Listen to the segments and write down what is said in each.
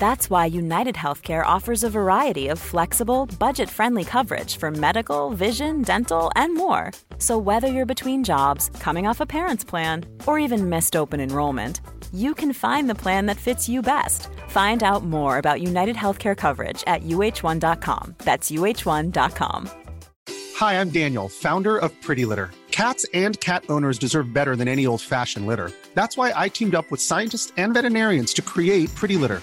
That's why United Healthcare offers a variety of flexible, budget friendly coverage for medical, vision, dental, and more. So, whether you're between jobs, coming off a parent's plan, or even missed open enrollment, you can find the plan that fits you best. Find out more about United Healthcare coverage at uh1.com. That's uh1.com. Hi, I'm Daniel, founder of Pretty Litter. Cats and cat owners deserve better than any old fashioned litter. That's why I teamed up with scientists and veterinarians to create Pretty Litter.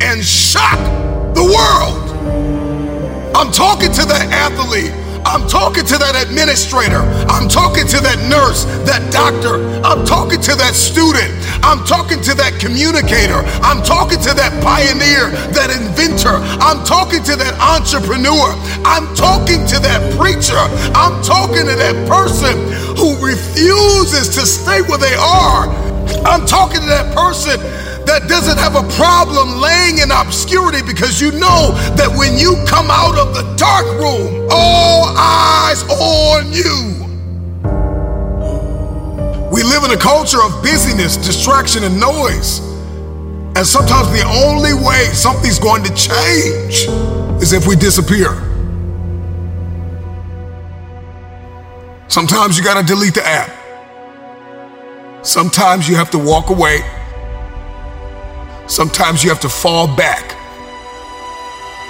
and shock the world. I'm talking to that athlete. I'm talking to that administrator. I'm talking to that nurse, that doctor. I'm talking to that student. I'm talking to that communicator. I'm talking to that pioneer, that inventor. I'm talking to that entrepreneur. I'm talking to that preacher. I'm talking to that person who refuses to stay where they are. I'm talking to that person that doesn't have a problem laying in obscurity because you know that when you come out of the dark room, all eyes on you. We live in a culture of busyness, distraction, and noise. And sometimes the only way something's going to change is if we disappear. Sometimes you got to delete the app. Sometimes you have to walk away. Sometimes you have to fall back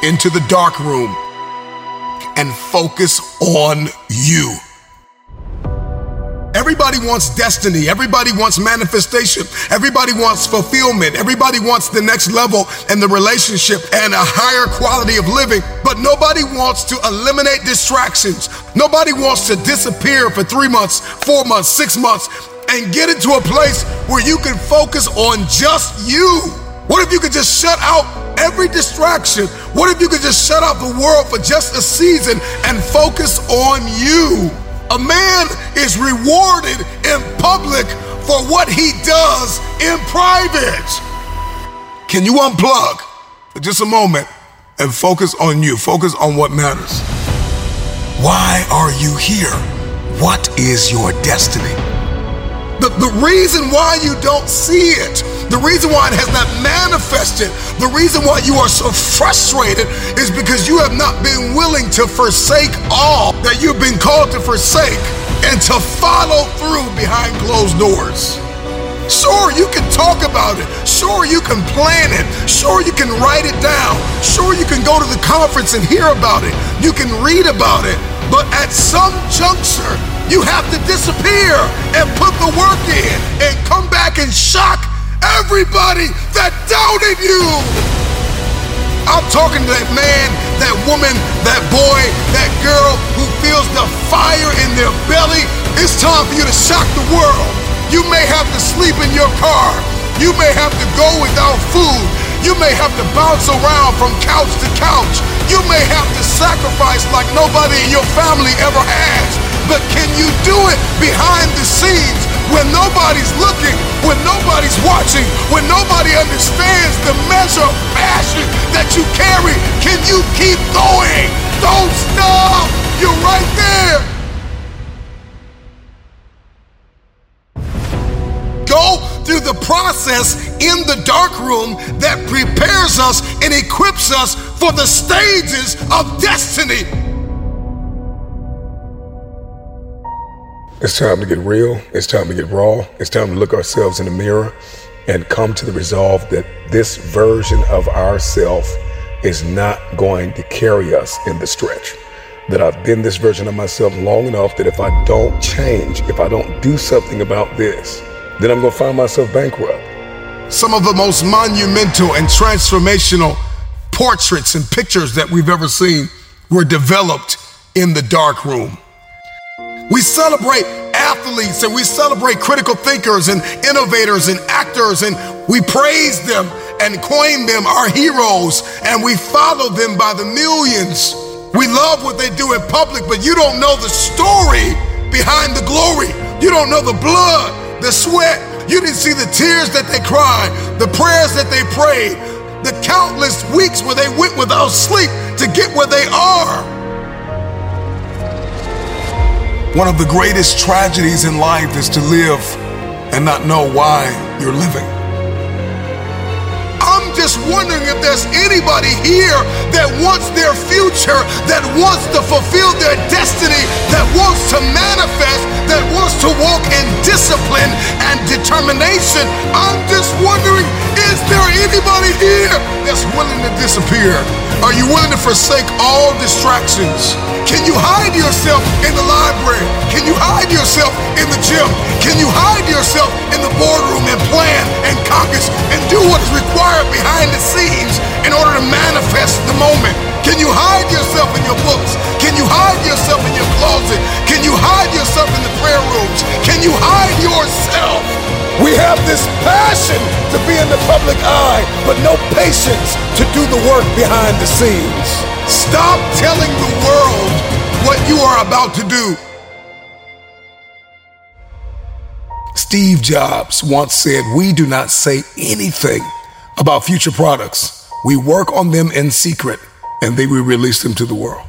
into the dark room and focus on you. Everybody wants destiny. Everybody wants manifestation. Everybody wants fulfillment. Everybody wants the next level and the relationship and a higher quality of living. But nobody wants to eliminate distractions. Nobody wants to disappear for three months, four months, six months, and get into a place where you can focus on just you. What if you could just shut out every distraction? What if you could just shut out the world for just a season and focus on you? A man is rewarded in public for what he does in private. Can you unplug for just a moment and focus on you? Focus on what matters. Why are you here? What is your destiny? The, the reason why you don't see it, the reason why it has not manifested, the reason why you are so frustrated is because you have not been willing to forsake all that you've been called to forsake and to follow through behind closed doors. Sure, you can talk about it. Sure, you can plan it. Sure, you can write it down. Sure, you can go to the conference and hear about it. You can read about it. But at some juncture, you have to disappear and put the work in and come back and shock everybody that doubted you. I'm talking to that man, that woman, that boy, that girl who feels the fire in their belly. It's time for you to shock the world. You may have to sleep in your car. You may have to go without food. You may have to bounce around from couch to couch. You may have to sacrifice like nobody in your family ever has. But can you do it behind the scenes when nobody's looking, when nobody's watching, when nobody understands the measure of passion that you carry? Can you keep going? Don't stop! You're right there! Go through the process in the dark room that prepares us and equips us for the stages of destiny. It's time to get real. It's time to get raw. It's time to look ourselves in the mirror and come to the resolve that this version of ourself is not going to carry us in the stretch. That I've been this version of myself long enough that if I don't change, if I don't do something about this, then I'm going to find myself bankrupt. Some of the most monumental and transformational portraits and pictures that we've ever seen were developed in the dark room. We celebrate athletes and we celebrate critical thinkers and innovators and actors and we praise them and coin them our heroes and we follow them by the millions. We love what they do in public, but you don't know the story behind the glory. You don't know the blood, the sweat. You didn't see the tears that they cried, the prayers that they prayed, the countless weeks where they went without sleep to get where they are. One of the greatest tragedies in life is to live and not know why you're living. Wondering if there's anybody here that wants their future, that wants to fulfill their destiny, that wants to manifest, that wants to walk in discipline and determination. I'm just wondering, is there anybody here that's willing to disappear? Are you willing to forsake all distractions? Can you hide yourself in the library? Hide yourself in the gym? Can you hide yourself in the boardroom and plan and caucus and do what is required behind the scenes in order to manifest the moment? Can you hide yourself in your books? Can you hide yourself in your closet? Can you hide yourself in the prayer rooms? Can you hide yourself? We have this passion to be in the public eye, but no patience to do the work behind the scenes. Stop telling the world what you are about to do. Steve Jobs once said, We do not say anything about future products. We work on them in secret and then we release them to the world.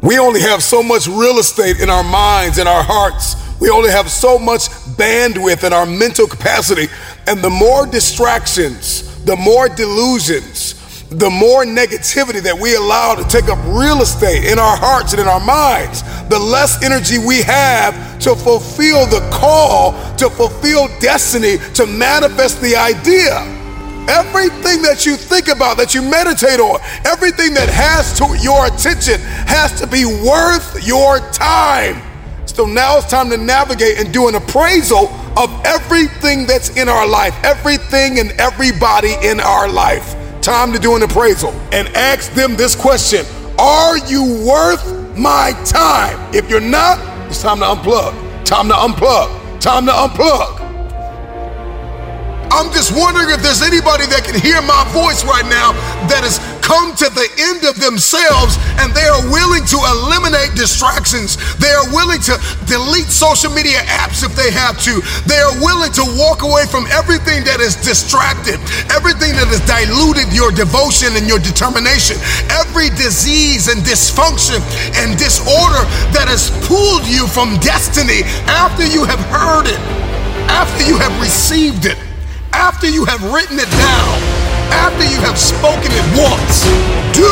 We only have so much real estate in our minds and our hearts. We only have so much bandwidth in our mental capacity. And the more distractions, the more delusions, the more negativity that we allow to take up real estate in our hearts and in our minds, the less energy we have to fulfill the call, to fulfill destiny, to manifest the idea. Everything that you think about, that you meditate on, everything that has to your attention has to be worth your time. So now it's time to navigate and do an appraisal of everything that's in our life, everything and everybody in our life. Time to do an appraisal and ask them this question Are you worth my time? If you're not, it's time to unplug. Time to unplug. Time to unplug. I'm just wondering if there's anybody that can hear my voice right now that has come to the end of themselves and they are willing to eliminate distractions. They are willing to delete social media apps if they have to. They are willing to walk away from everything that is distracted, everything that has diluted your devotion and your determination, every disease and dysfunction and disorder that has pulled you from destiny after you have heard it, after you have received it after you have written it down, after you have spoken it once, do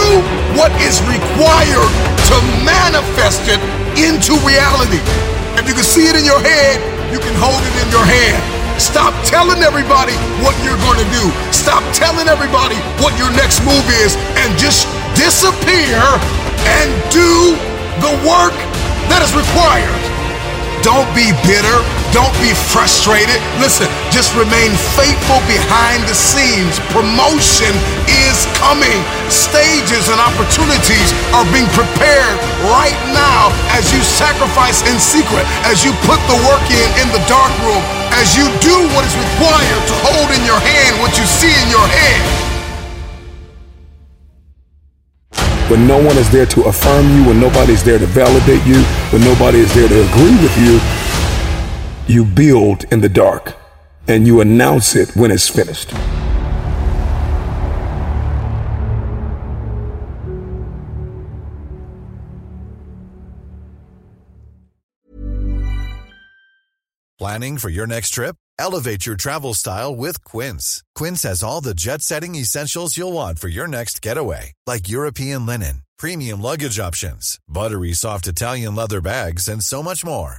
what is required to manifest it into reality. If you can see it in your head, you can hold it in your hand. Stop telling everybody what you're going to do. Stop telling everybody what your next move is and just disappear and do the work that is required. Don't be bitter. Don't be frustrated. Listen, just remain faithful behind the scenes. Promotion is coming. Stages and opportunities are being prepared right now as you sacrifice in secret, as you put the work in in the dark room, as you do what is required to hold in your hand what you see in your head. when no one is there to affirm you, when nobody's there to validate you, when nobody is there to agree with you, you build in the dark and you announce it when it's finished. Planning for your next trip? Elevate your travel style with Quince. Quince has all the jet setting essentials you'll want for your next getaway, like European linen, premium luggage options, buttery soft Italian leather bags, and so much more.